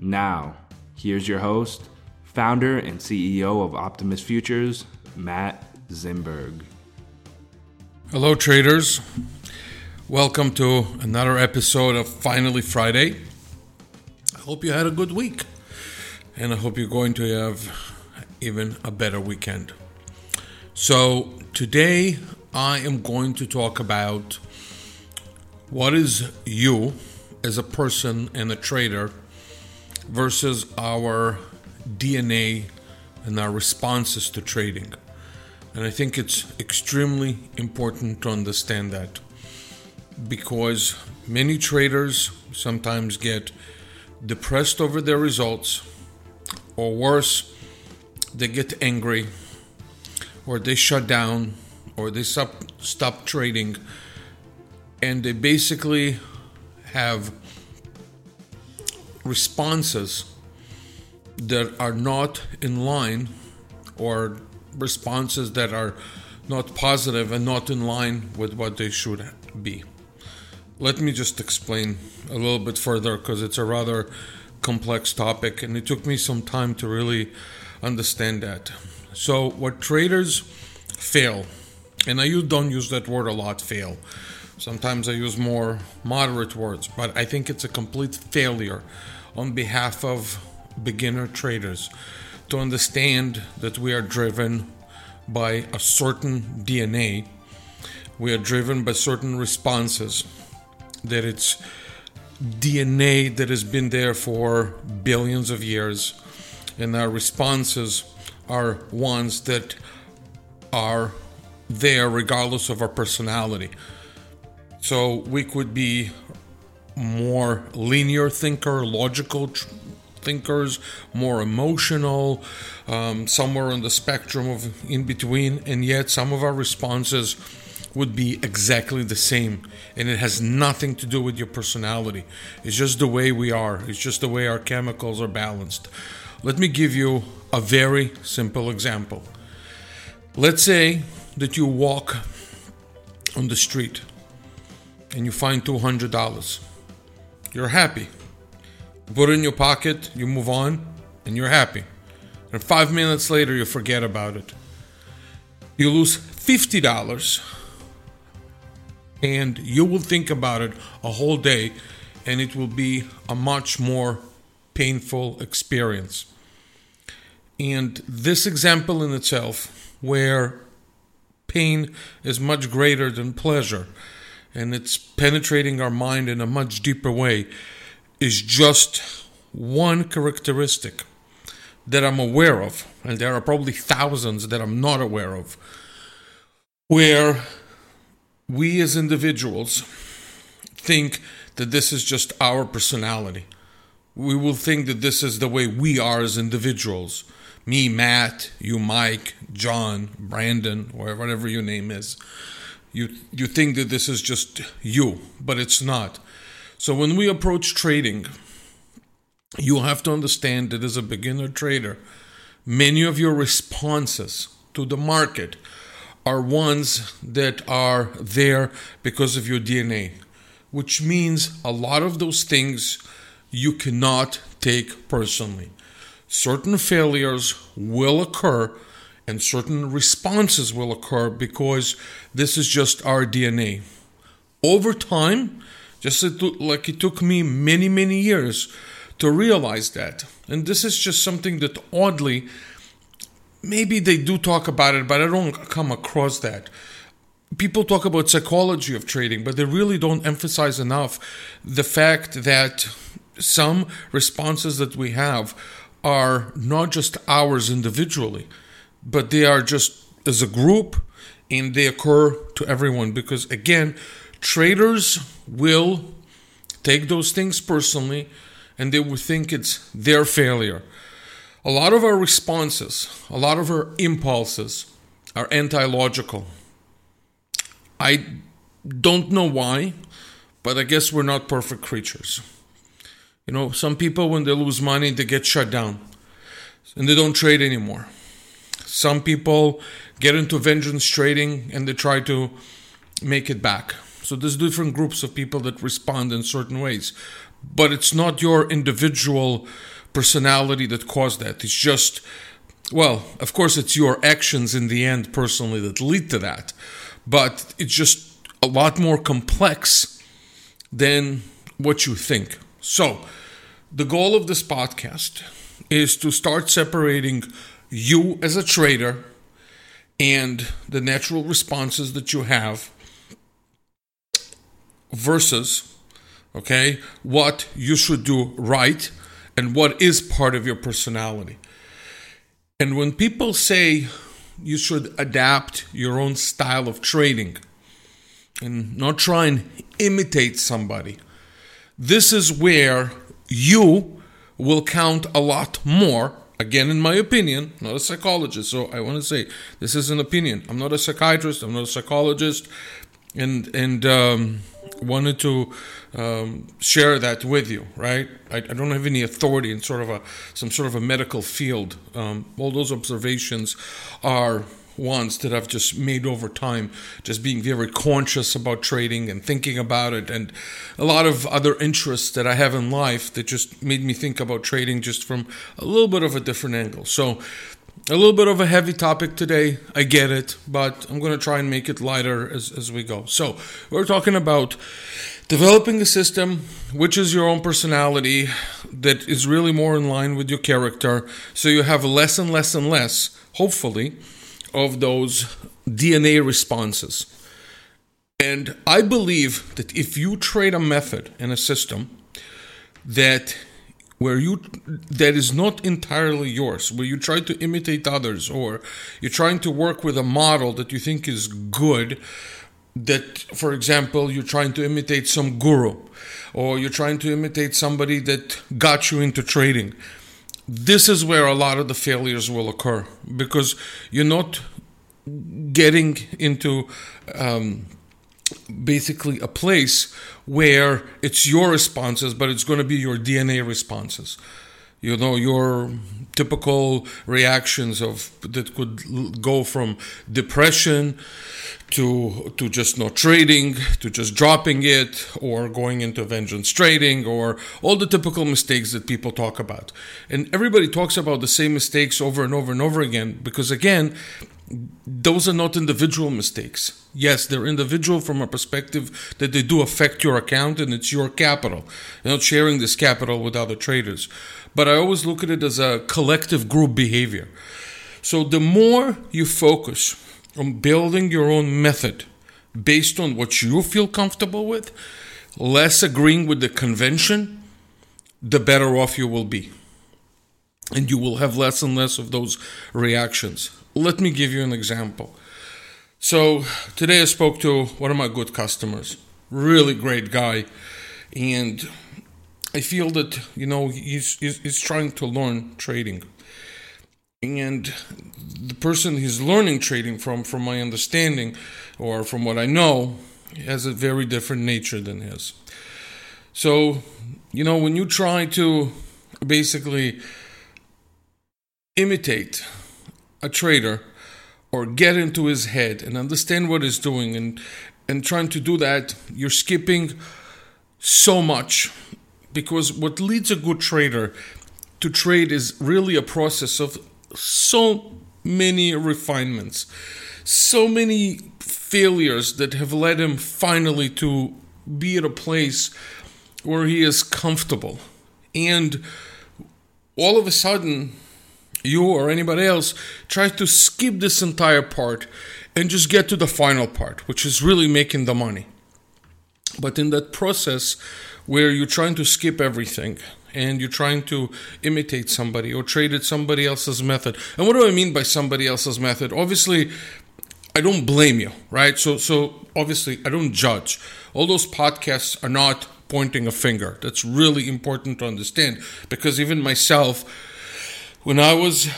Now, here's your host, founder and CEO of Optimus Futures, Matt Zamberg. Hello, traders. Welcome to another episode of Finally Friday. I hope you had a good week, and I hope you're going to have even a better weekend. So, today I am going to talk about what is you as a person and a trader versus our DNA and our responses to trading. And I think it's extremely important to understand that because many traders sometimes get depressed over their results, or worse, they get angry, or they shut down, or they stop, stop trading, and they basically have responses that are not in line or responses that are not positive and not in line with what they should be. Let me just explain a little bit further because it's a rather complex topic and it took me some time to really understand that. So, what traders fail, and I don't use that word a lot, fail. Sometimes I use more moderate words, but I think it's a complete failure on behalf of beginner traders to understand that we are driven by a certain DNA. We are driven by certain responses, that it's DNA that has been there for billions of years, and our responses are ones that are there regardless of our personality. So we could be more linear thinker, logical tr- thinkers, more emotional, um, somewhere on the spectrum of in between, and yet some of our responses would be exactly the same. And it has nothing to do with your personality. It's just the way we are, it's just the way our chemicals are balanced. Let me give you a very simple example. Let's say that you walk on the street and you find $200 you're happy. You put it in your pocket, you move on, and you're happy. And five minutes later, you forget about it. You lose $50, and you will think about it a whole day, and it will be a much more painful experience. And this example in itself, where pain is much greater than pleasure, and it's penetrating our mind in a much deeper way is just one characteristic that I'm aware of, and there are probably thousands that I'm not aware of, where we as individuals think that this is just our personality. We will think that this is the way we are as individuals. Me, Matt, you, Mike, John, Brandon, or whatever your name is you you think that this is just you, but it's not. So when we approach trading, you have to understand that as a beginner trader, many of your responses to the market are ones that are there because of your DNA, which means a lot of those things you cannot take personally. Certain failures will occur and certain responses will occur because this is just our DNA. Over time, Just like it took me many, many years to realize that. And this is just something that oddly, maybe they do talk about it, but I don't come across that. People talk about psychology of trading, but they really don't emphasize enough the fact that some responses that we have are not just ours individually, but they are just as a group and they occur to everyone because again traders will take those things personally and they will think it's their failure. A lot of our responses a lot of our impulses are anti-logical. I don't know why but i guess we're not perfect creatures. You know some people when they lose money they get shut down and they don't trade anymore some people get into vengeance trading and they try to make it back. So there's different groups of people that respond in certain ways. But it's not your individual personality that caused that. It's just well, of course it's your actions in the end personally that lead to that. But it's just a lot more complex than what you think. So, the goal of this podcast is to start separating you as a trader and the natural responses that you have versus okay what you should do right and what is part of your personality. And when people say you should adapt your own style of trading and not try and imitate somebody this is where you will count a lot more again, in my opinion, not a psychologist. So I want to say this is an opinion. I'm not a psychiatrist. I'm not a psychologist, and and um, wanted to um, share that with you. Right? I, I, don't have any authority in sort of a some sort of a medical field. Um, all those observations are ones that I've just made over time, just being very conscious about trading and thinking about it, and a lot of other interests that I have in life that just made me think about trading just from a little bit of a different angle. So, a little bit of a heavy topic today, I get it, but I'm going to try and make it lighter as, as we go. So, we're talking about developing a system which is your own personality that is really more in line with your character so you have less and less and less hopefully of those DNA responses. And I believe that if you trade a method and a system that where you that is not entirely yours, where you try to imitate others or you're trying to work with a model that you think is good, that for example, you're trying to imitate some guru or you're trying to imitate somebody that got you into trading this is where a lot of the failures will occur because you're not getting into um, basically a place where it's your responses, but it's going to be your DNA responses. You know, your typical reactions of that could go from depression to to just not trading, to just dropping it, or going into vengeance trading, or all the typical mistakes that people talk about. And everybody talks about the same mistakes over and over and over again because again, those are not individual mistakes. Yes, they're individual from a perspective that they do affect your account and it's your capital. You're not sharing this capital with other traders. But I always look at it as a collective group behavior. So the more you focus on building your own method based on what you feel comfortable with, less agreeing with the convention, the better off you will be. And you will have less and less of those reactions. Let me give you an example. So, today I spoke to one of my good customers, really great guy, and I feel that, you know, he's, he's, he's trying to learn trading and the person he's learning trading from from my understanding or from what i know has a very different nature than his. So you know when you try to basically imitate a trader or get into his head and understand what he's doing and and trying to do that you're skipping so much because what leads a good trader to trade is really a process of so many refinements, so many failures that have led him finally to be at a place where he is comfortable. And all of a sudden, you or anybody else tries to skip this entire part and just get to the final part, which is really making the money. But in that process, where you're trying to skip everything and you're trying to imitate somebody or trade it somebody else's method. And what do I mean by somebody else's method? Obviously, I don't blame you, right? So so obviously I don't judge. All those podcasts are not pointing a finger. That's really important to understand because even myself when I was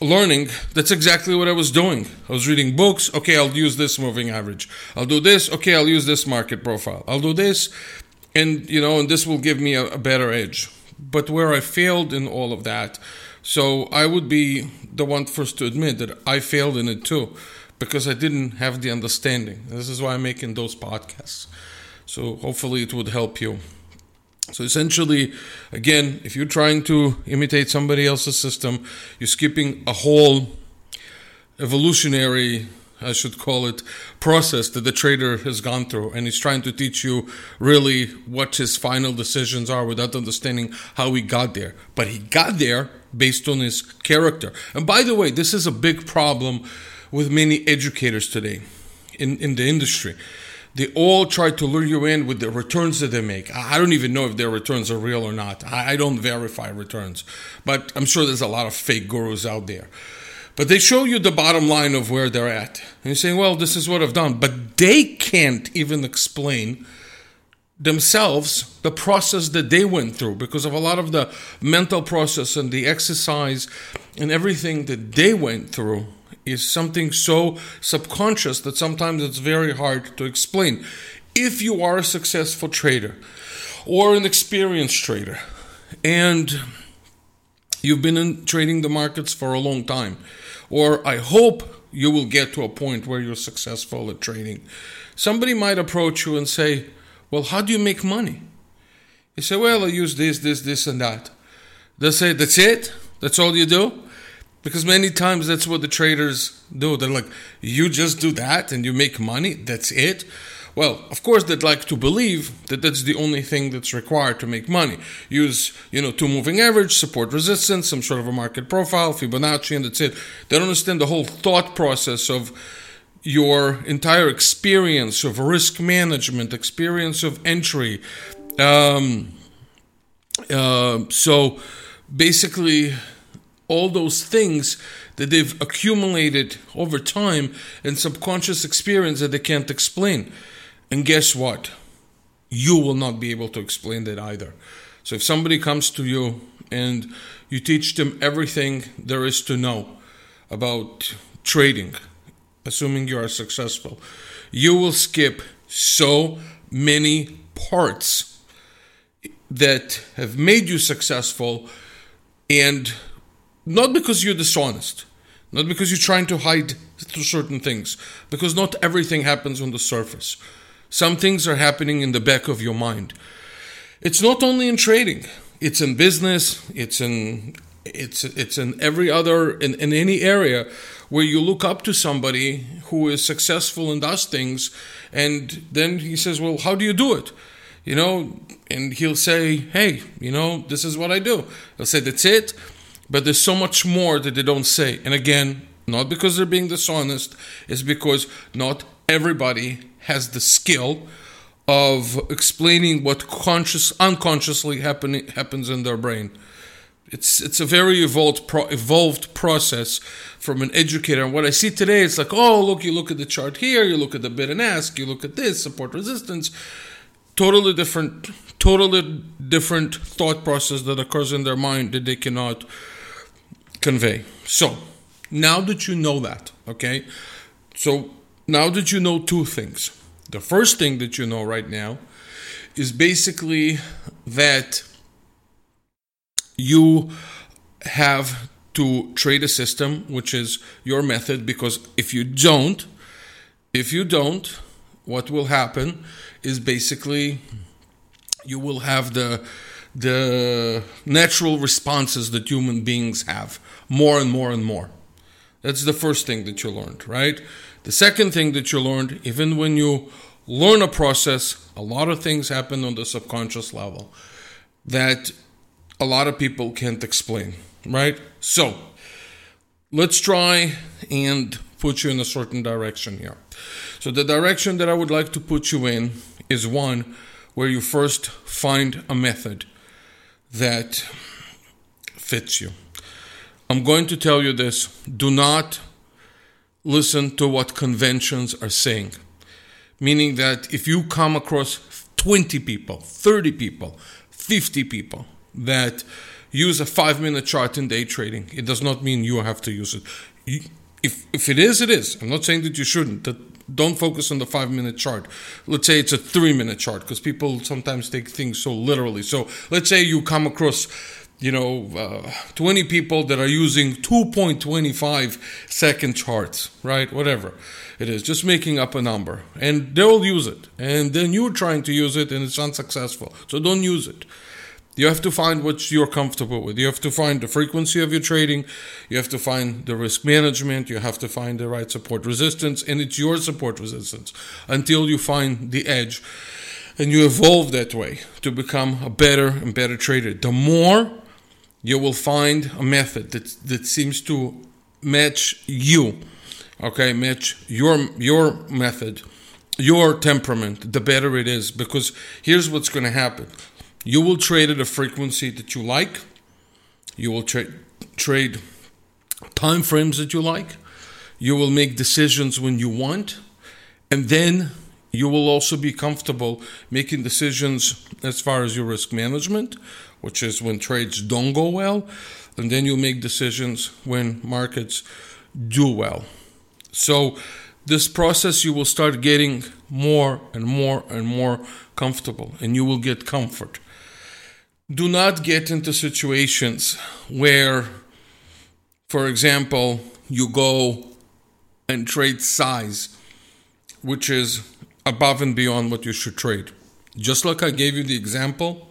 learning, that's exactly what I was doing. I was reading books. Okay, I'll use this moving average. I'll do this. Okay, I'll use this market profile. I'll do this, and you know, and this will give me a, a better edge. But where I failed in all of that, so I would be the one first to admit that I failed in it too, because I didn't have the understanding. This is why I'm making those podcasts. So hopefully it would help you. So essentially, again, if you're trying to imitate somebody else's system, you're skipping a whole evolutionary, I should call it, process that the trader has gone through. And he's trying to teach you really what his final decisions are without understanding how he got there. But he got there based on his character. And by the way, this is a big problem with many educators today in, in the industry they all try to lure you in with the returns that they make. I don't even know if their returns are real or not. I don't verify returns, but I'm sure there's a lot of fake gurus out there. But they show you the bottom line of where they're at. And you're saying, well, this is what I've done. But they can't even explain themselves the process that they went through because of a lot of the mental process and the exercise and everything that they went through is something so subconscious that sometimes it's very hard to explain. If you are a successful trader or an experienced trader and you've been in trading the markets for a long time, or I hope you will get to a point where you're successful at trading, somebody might approach you and say, Well, how do you make money? You say, Well, I use this, this, this, and that. They say, That's it? That's all you do? Because many times that's what the traders do. They're like, you just do that and you make money, that's it. Well, of course, they'd like to believe that that's the only thing that's required to make money. Use, you know, two moving average, support resistance, some sort of a market profile, Fibonacci, and that's it. They don't understand the whole thought process of your entire experience of risk management, experience of entry. Um, uh, so basically, all those things that they've accumulated over time and subconscious experience that they can't explain. And guess what? You will not be able to explain that either. So if somebody comes to you and you teach them everything there is to know about trading, assuming you are successful, you will skip so many parts that have made you successful and not because you're dishonest, not because you're trying to hide certain things, because not everything happens on the surface. Some things are happening in the back of your mind. It's not only in trading, it's in business, it's in it's it's in every other in, in any area where you look up to somebody who is successful and does things and then he says, Well, how do you do it? You know, and he'll say, Hey, you know, this is what I do. He'll say, That's it but there's so much more that they don't say. And again, not because they're being dishonest, it's because not everybody has the skill of explaining what conscious unconsciously happen, happens in their brain. It's it's a very evolved pro, evolved process from an educator. And what I see today, it's like, oh, look, you look at the chart here, you look at the bid and ask, you look at this support resistance. Totally different, totally different thought process that occurs in their mind that they cannot convey. So, now that you know that, okay, so now that you know two things, the first thing that you know right now is basically that you have to trade a system, which is your method, because if you don't, if you don't, what will happen is basically you will have the the natural responses that human beings have more and more and more. That's the first thing that you learned, right? The second thing that you learned, even when you learn a process. A lot of things happen on the subconscious level that a lot of people can't explain, right? So, let's try and put you in a certain direction here. So, the direction that I would like to put you in is one where you first find a method that fits you. I'm going to tell you this do not listen to what conventions are saying. Meaning that if you come across 20 people, 30 people, 50 people that use a five minute chart in day trading, it does not mean you have to use it. if, if it is, it is. I'm not saying that you shouldn't. That don't focus on the five minute chart. Let's say it's a three minute chart because people sometimes take things so literally. So let's say you come across you know, uh, 20 people that are using 2.25 second charts, right? Whatever it is, just making up a number. And they'll use it. And then you're trying to use it and it's unsuccessful. So don't use it. You have to find what you're comfortable with. You have to find the frequency of your trading. You have to find the risk management. You have to find the right support resistance. And it's your support resistance until you find the edge. And you evolve that way to become a better and better trader. The more you will find a method that, that seems to match you, okay, match your, your method, your temperament, the better it is. Because here's what's going to happen you will trade at a frequency that you like. You will tra- trade time frames that you like. You will make decisions when you want. And then you will also be comfortable making decisions as far as your risk management, which is when trades don't go well. And then you'll make decisions when markets do well. So, this process you will start getting more and more and more comfortable, and you will get comfort do not get into situations where, for example, you go and trade size, which is above and beyond what you should trade. Just like I gave you the example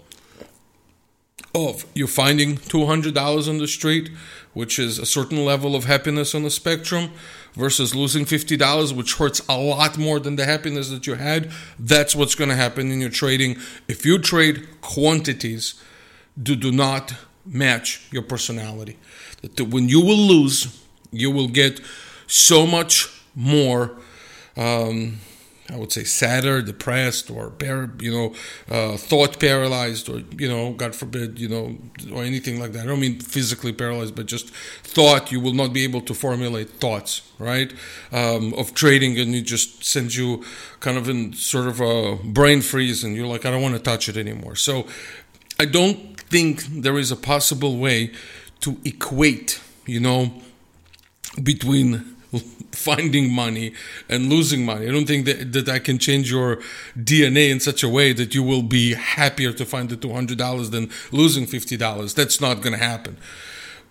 of you finding $200 on the street, which is a certain level of happiness on the spectrum, versus losing $50, which hurts a lot more than the happiness that you had. That's what's going to happen in your trading. If you trade quantities, do, do not match your personality. That when you will lose, you will get so much more. Um, I would say sadder, depressed, or you know, uh, thought paralyzed, or you know, God forbid, you know, or anything like that. I don't mean physically paralyzed, but just thought. You will not be able to formulate thoughts, right? Um, of trading, and it just sends you kind of in sort of a brain freeze, and you're like, I don't want to touch it anymore. So, I don't think there is a possible way to equate, you know, between finding money and losing money. I don't think that, that I can change your DNA in such a way that you will be happier to find the $200 than losing $50. That's not going to happen.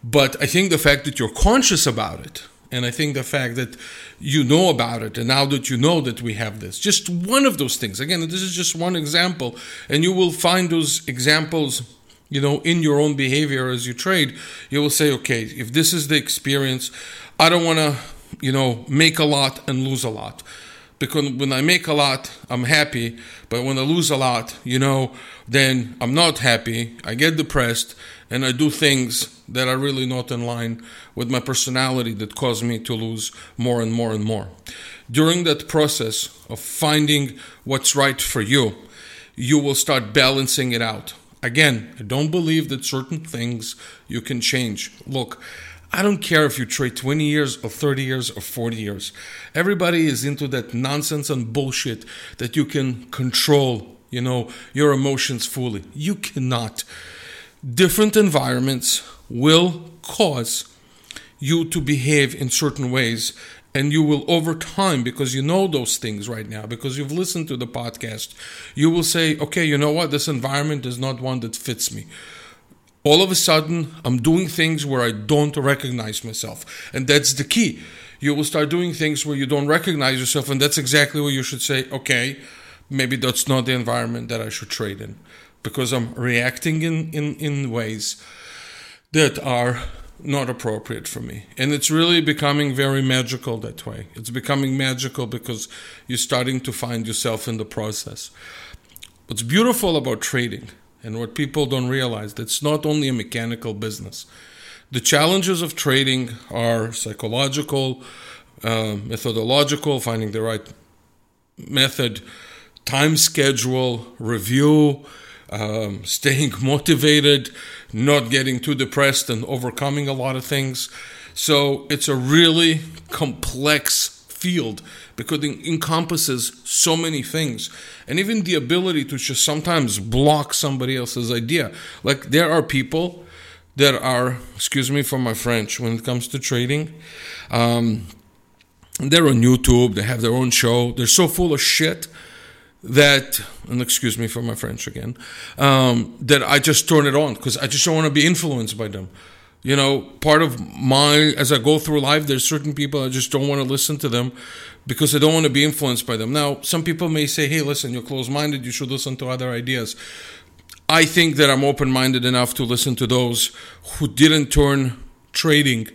But I think the fact that you're conscious about it, and I think the fact that you know about it, and now that you know that we have this, just one of those things. Again, this is just one example, and you will find those examples you know, in your own behavior as you trade, you will say, okay, if this is the experience, I don't want to, you know, make a lot and lose a lot. Because when I make a lot, I'm happy. But when I lose a lot, you know, then I'm not happy. I get depressed and I do things that are really not in line with my personality that cause me to lose more and more and more. During that process of finding what's right for you, you will start balancing it out Again, I don't believe that certain things you can change. Look, I don't care if you trade 20 years or 30 years or 40 years. Everybody is into that nonsense and bullshit that you can control, you know, your emotions fully. You cannot. Different environments will cause you to behave in certain ways and you will over time because you know those things right now because you've listened to the podcast you will say okay you know what this environment is not one that fits me all of a sudden i'm doing things where i don't recognize myself and that's the key you will start doing things where you don't recognize yourself and that's exactly where you should say okay maybe that's not the environment that i should trade in because i'm reacting in in, in ways that are not appropriate for me. And it's really becoming very magical that way. It's becoming magical because you're starting to find yourself in the process. What's beautiful about trading and what people don't realize, it's not only a mechanical business. The challenges of trading are psychological, uh, methodological, finding the right method, time schedule, review, um, staying motivated, not getting too depressed, and overcoming a lot of things. So it's a really complex field because it encompasses so many things and even the ability to just sometimes block somebody else's idea like there are people that are excuse me for my french when it comes to trading um, they're on youtube they have their own show they're so full of shit that, and excuse me for my French again, um, that I just turn it on because I just don't want to be influenced by them. You know, part of my, as I go through life, there's certain people I just don't want to listen to them because I don't want to be influenced by them. Now, some people may say, hey, listen, you're closed minded, you should listen to other ideas. I think that I'm open minded enough to listen to those who didn't turn trading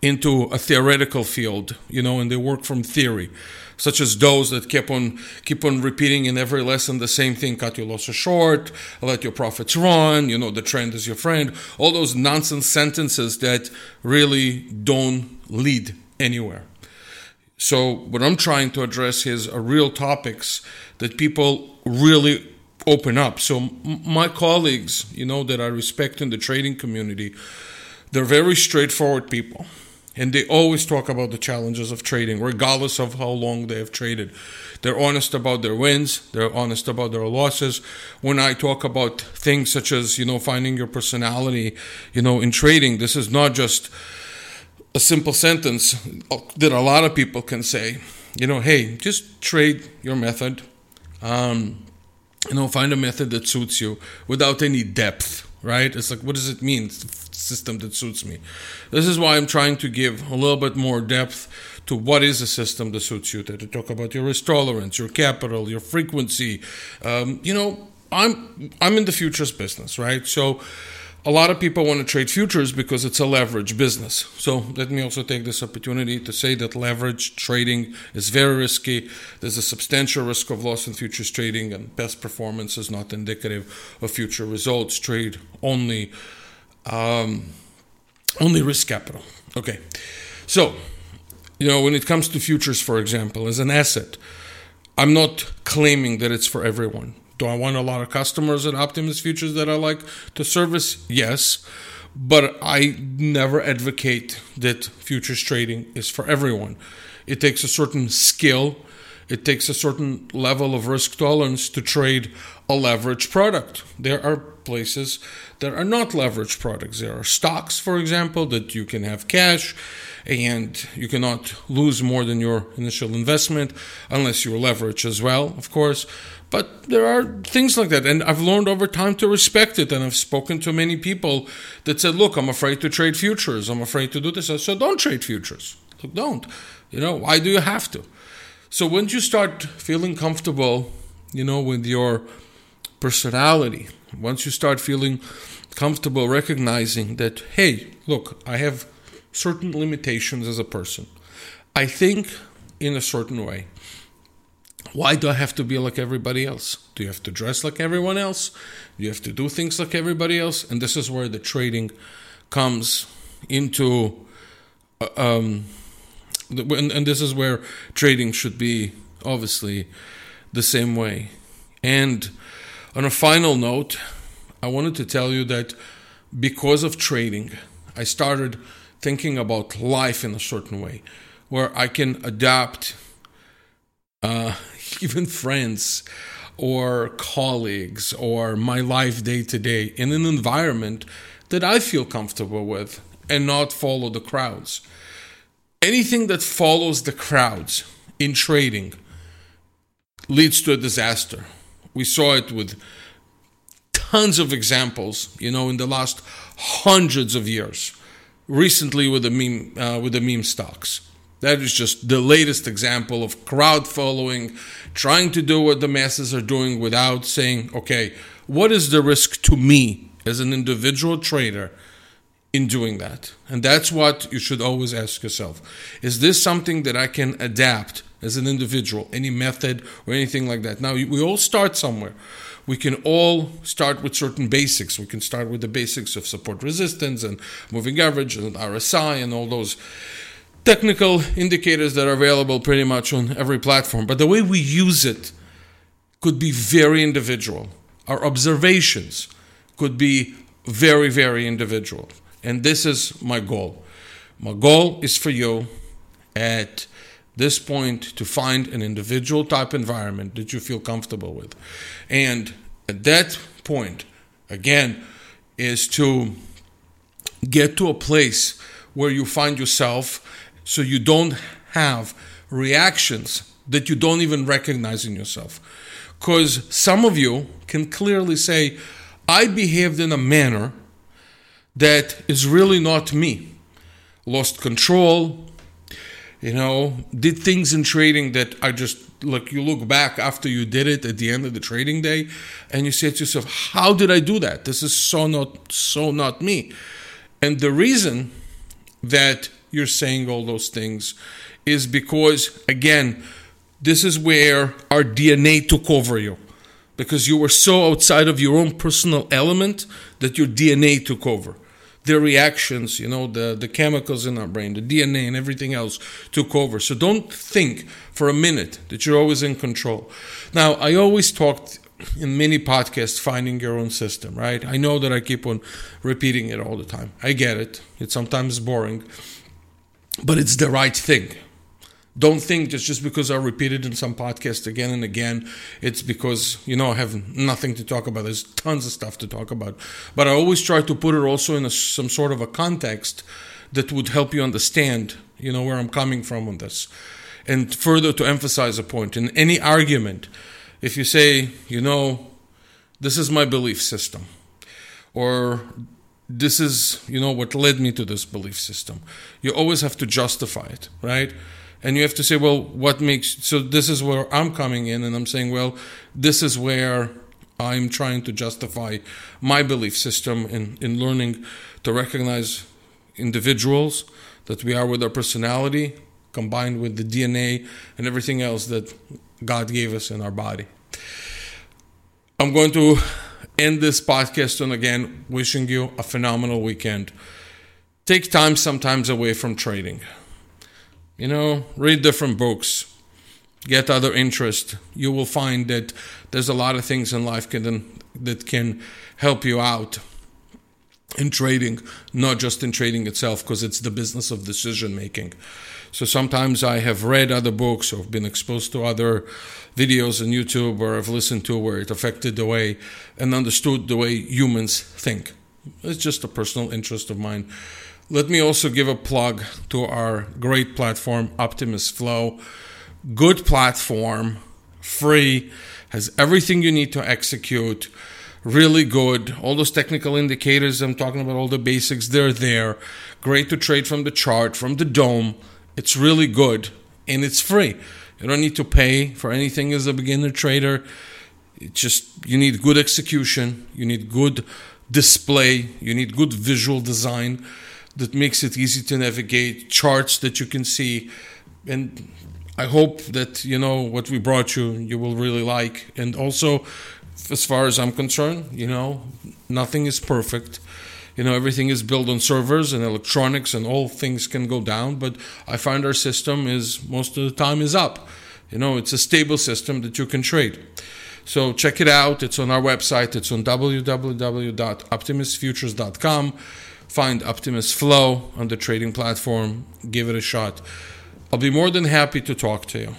into a theoretical field, you know, and they work from theory such as those that keep on keep on repeating in every lesson the same thing: cut your losses short, let your profits run. You know, the trend is your friend. All those nonsense sentences that really don't lead anywhere. So what I'm trying to address is real topics that people really open up. So my colleagues, you know, that I respect in the trading community, they're very straightforward people and they always talk about the challenges of trading, regardless of how long they have traded. They're honest about their wins, they're honest about their losses. When I talk about things such as, you know, finding your personality, you know, in trading, this is not just a simple sentence that a lot of people can say. You know, hey, just trade your method. Um, you know, find a method that suits you without any depth, right? It's like, what does it mean? system that suits me. This is why I'm trying to give a little bit more depth to what is a system that suits you. To talk about your risk tolerance, your capital, your frequency. Um, you know, I'm I'm in the futures business, right? So a lot of people want to trade futures because it's a leverage business. So let me also take this opportunity to say that leverage trading is very risky. There's a substantial risk of loss in futures trading, and past performance is not indicative of future results. Trade only um, only risk capital. Okay. So, you know, when it comes to futures, for example, as an asset, I'm not claiming that it's for everyone. Do I want a lot of customers at Optimus Futures that I like to service? Yes. But I never advocate that futures trading is for everyone. It takes a certain skill, it takes a certain level of risk tolerance to trade a leverage product. There are places that are not leverage products. There are stocks, for example, that you can have cash and you cannot lose more than your initial investment unless you are leverage as well, of course. But there are things like that. And I've learned over time to respect it. And I've spoken to many people that said, look, I'm afraid to trade futures. I'm afraid to do this. I said, don't trade futures. Look, don't. You know, why do you have to? So once you start feeling comfortable, you know, with your personality, once you start feeling comfortable recognizing that, hey, look, I have certain limitations as a person. I think in a certain way. Why do I have to be like everybody else? Do you have to dress like everyone else? Do you have to do things like everybody else? And this is where the trading comes into. Uh, um, and, and this is where trading should be obviously the same way. And on a final note, I wanted to tell you that because of trading, I started thinking about life in a certain way where I can adapt uh, even friends or colleagues or my life day to day in an environment that I feel comfortable with and not follow the crowds. Anything that follows the crowds in trading leads to a disaster. We saw it with tons of examples, you know, in the last hundreds of years. Recently, with the meme, uh, with the meme stocks, that is just the latest example of crowd following, trying to do what the masses are doing without saying, okay, what is the risk to me as an individual trader in doing that. And that's what you should always ask yourself. Is this something that I can adapt as an individual? Any method or anything like that? Now, we all start somewhere. We can all start with certain basics. We can start with the basics of support resistance and moving average and RSI and all those technical indicators that are available pretty much on every platform. But the way we use it could be very individual. Our observations could be very, very individual. And this is my goal. My goal is for you at this point to find an individual type environment that you feel comfortable with. And at that point, again, is to get to a place where you find yourself so you don't have reactions that you don't even recognize in yourself. Because some of you can clearly say, I behaved in a manner that is really not me. Lost control, you know, did things in trading that I just like you look back after you did it at the end of the trading day and you say to yourself, How did I do that? This is so not so not me. And the reason that you're saying all those things is because again, this is where our DNA took over you because you were so outside of your own personal element that your DNA took over the reactions, you know, the, the chemicals in our brain, the DNA and everything else took over. So don't think for a minute that you're always in control. Now, I always talked in many podcasts finding your own system, right? I know that I keep on repeating it all the time. I get it. It's sometimes boring, but it's the right thing. Don't think just just because I repeat it in some podcast again and again, it's because you know I have nothing to talk about. There's tons of stuff to talk about, but I always try to put it also in a, some sort of a context that would help you understand, you know, where I'm coming from on this, and further to emphasize a point in any argument. If you say, you know, this is my belief system, or this is, you know, what led me to this belief system, you always have to justify it, right? and you have to say well what makes so this is where i'm coming in and i'm saying well this is where i'm trying to justify my belief system in, in learning to recognize individuals that we are with our personality combined with the dna and everything else that god gave us in our body i'm going to end this podcast and again wishing you a phenomenal weekend. Take time sometimes away from trading. You know, read different books, get other interest. You will find that there's a lot of things in life can, that can help you out in trading, not just in trading itself, because it's the business of decision making. So sometimes I have read other books or been exposed to other videos on YouTube or I've listened to where it affected the way and understood the way humans think. It's just a personal interest of mine. Let me also give a plug to our great platform, Optimus Flow. Good platform, free, has everything you need to execute. Really good. All those technical indicators I'm talking about, all the basics, they're there. Great to trade from the chart, from the DOM. It's really good and it's free. You don't need to pay for anything as a beginner trader. It's just you need good execution, you need good display, you need good visual design that makes it easy to navigate, charts that you can see, and I hope that you know what we brought you, you will really like. And also, as far as I'm concerned, you know, nothing is perfect. You know, everything is built on servers and electronics, and all things can go down. But I find our system is most of the time is up. You know, it's a stable system that you can trade. So check it out. It's on our website. It's on www.optimusfutures.com find Optimus Flow on the trading platform, give it a shot. I'll be more than happy to talk to you,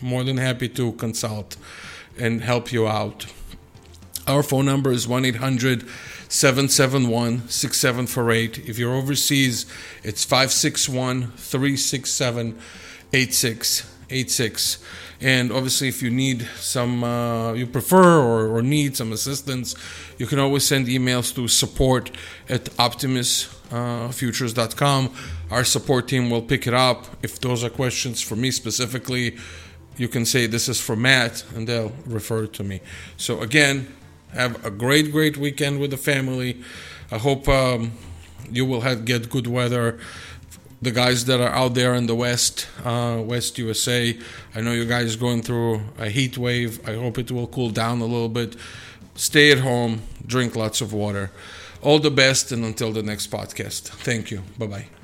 more than happy to consult and help you out. Our phone number is 1 800 771 6748. If you're overseas, it's 561 367 8686. And obviously, if you need some, uh, you prefer or, or, need some assistance, you can always send emails to support at optimusfutures.com. Uh, Our support team will pick it up. If those are questions for me specifically, you can say this is for Matt, and they'll refer it to me. So, again, have a great, great weekend with the family. I hope um, you will have, get good weather. The guys that are out there in the west, uh, West USA, I know you guys going through a heat wave. I hope it will cool down a little bit. Stay at home, drink lots of water. All the best, and until the next podcast. Thank you. Bye bye.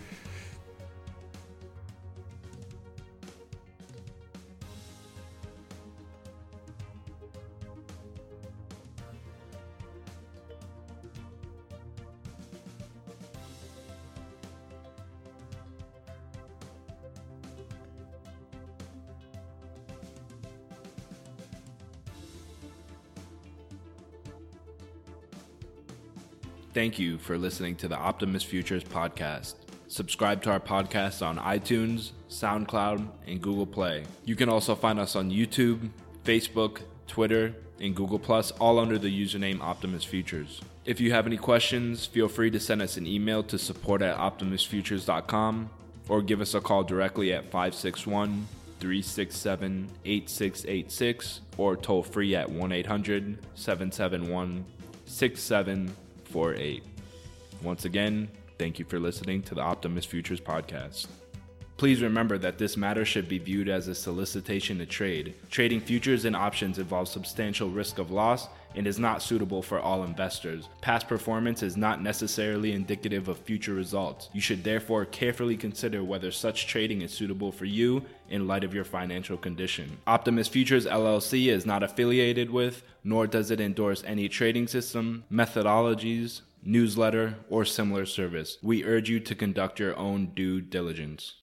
Thank you for listening to the Optimus Futures podcast. Subscribe to our podcast on iTunes, SoundCloud, and Google Play. You can also find us on YouTube, Facebook, Twitter, and Google Plus, all under the username Optimus Futures. If you have any questions, feel free to send us an email to support at optimusfutures.com or give us a call directly at 561 367 8686 or toll free at 1 800 771 6748. Once again, thank you for listening to the Optimus Futures podcast. Please remember that this matter should be viewed as a solicitation to trade. Trading futures and options involves substantial risk of loss and is not suitable for all investors. Past performance is not necessarily indicative of future results. You should therefore carefully consider whether such trading is suitable for you in light of your financial condition. Optimus Futures LLC is not affiliated with, nor does it endorse any trading system, methodologies, newsletter, or similar service. We urge you to conduct your own due diligence.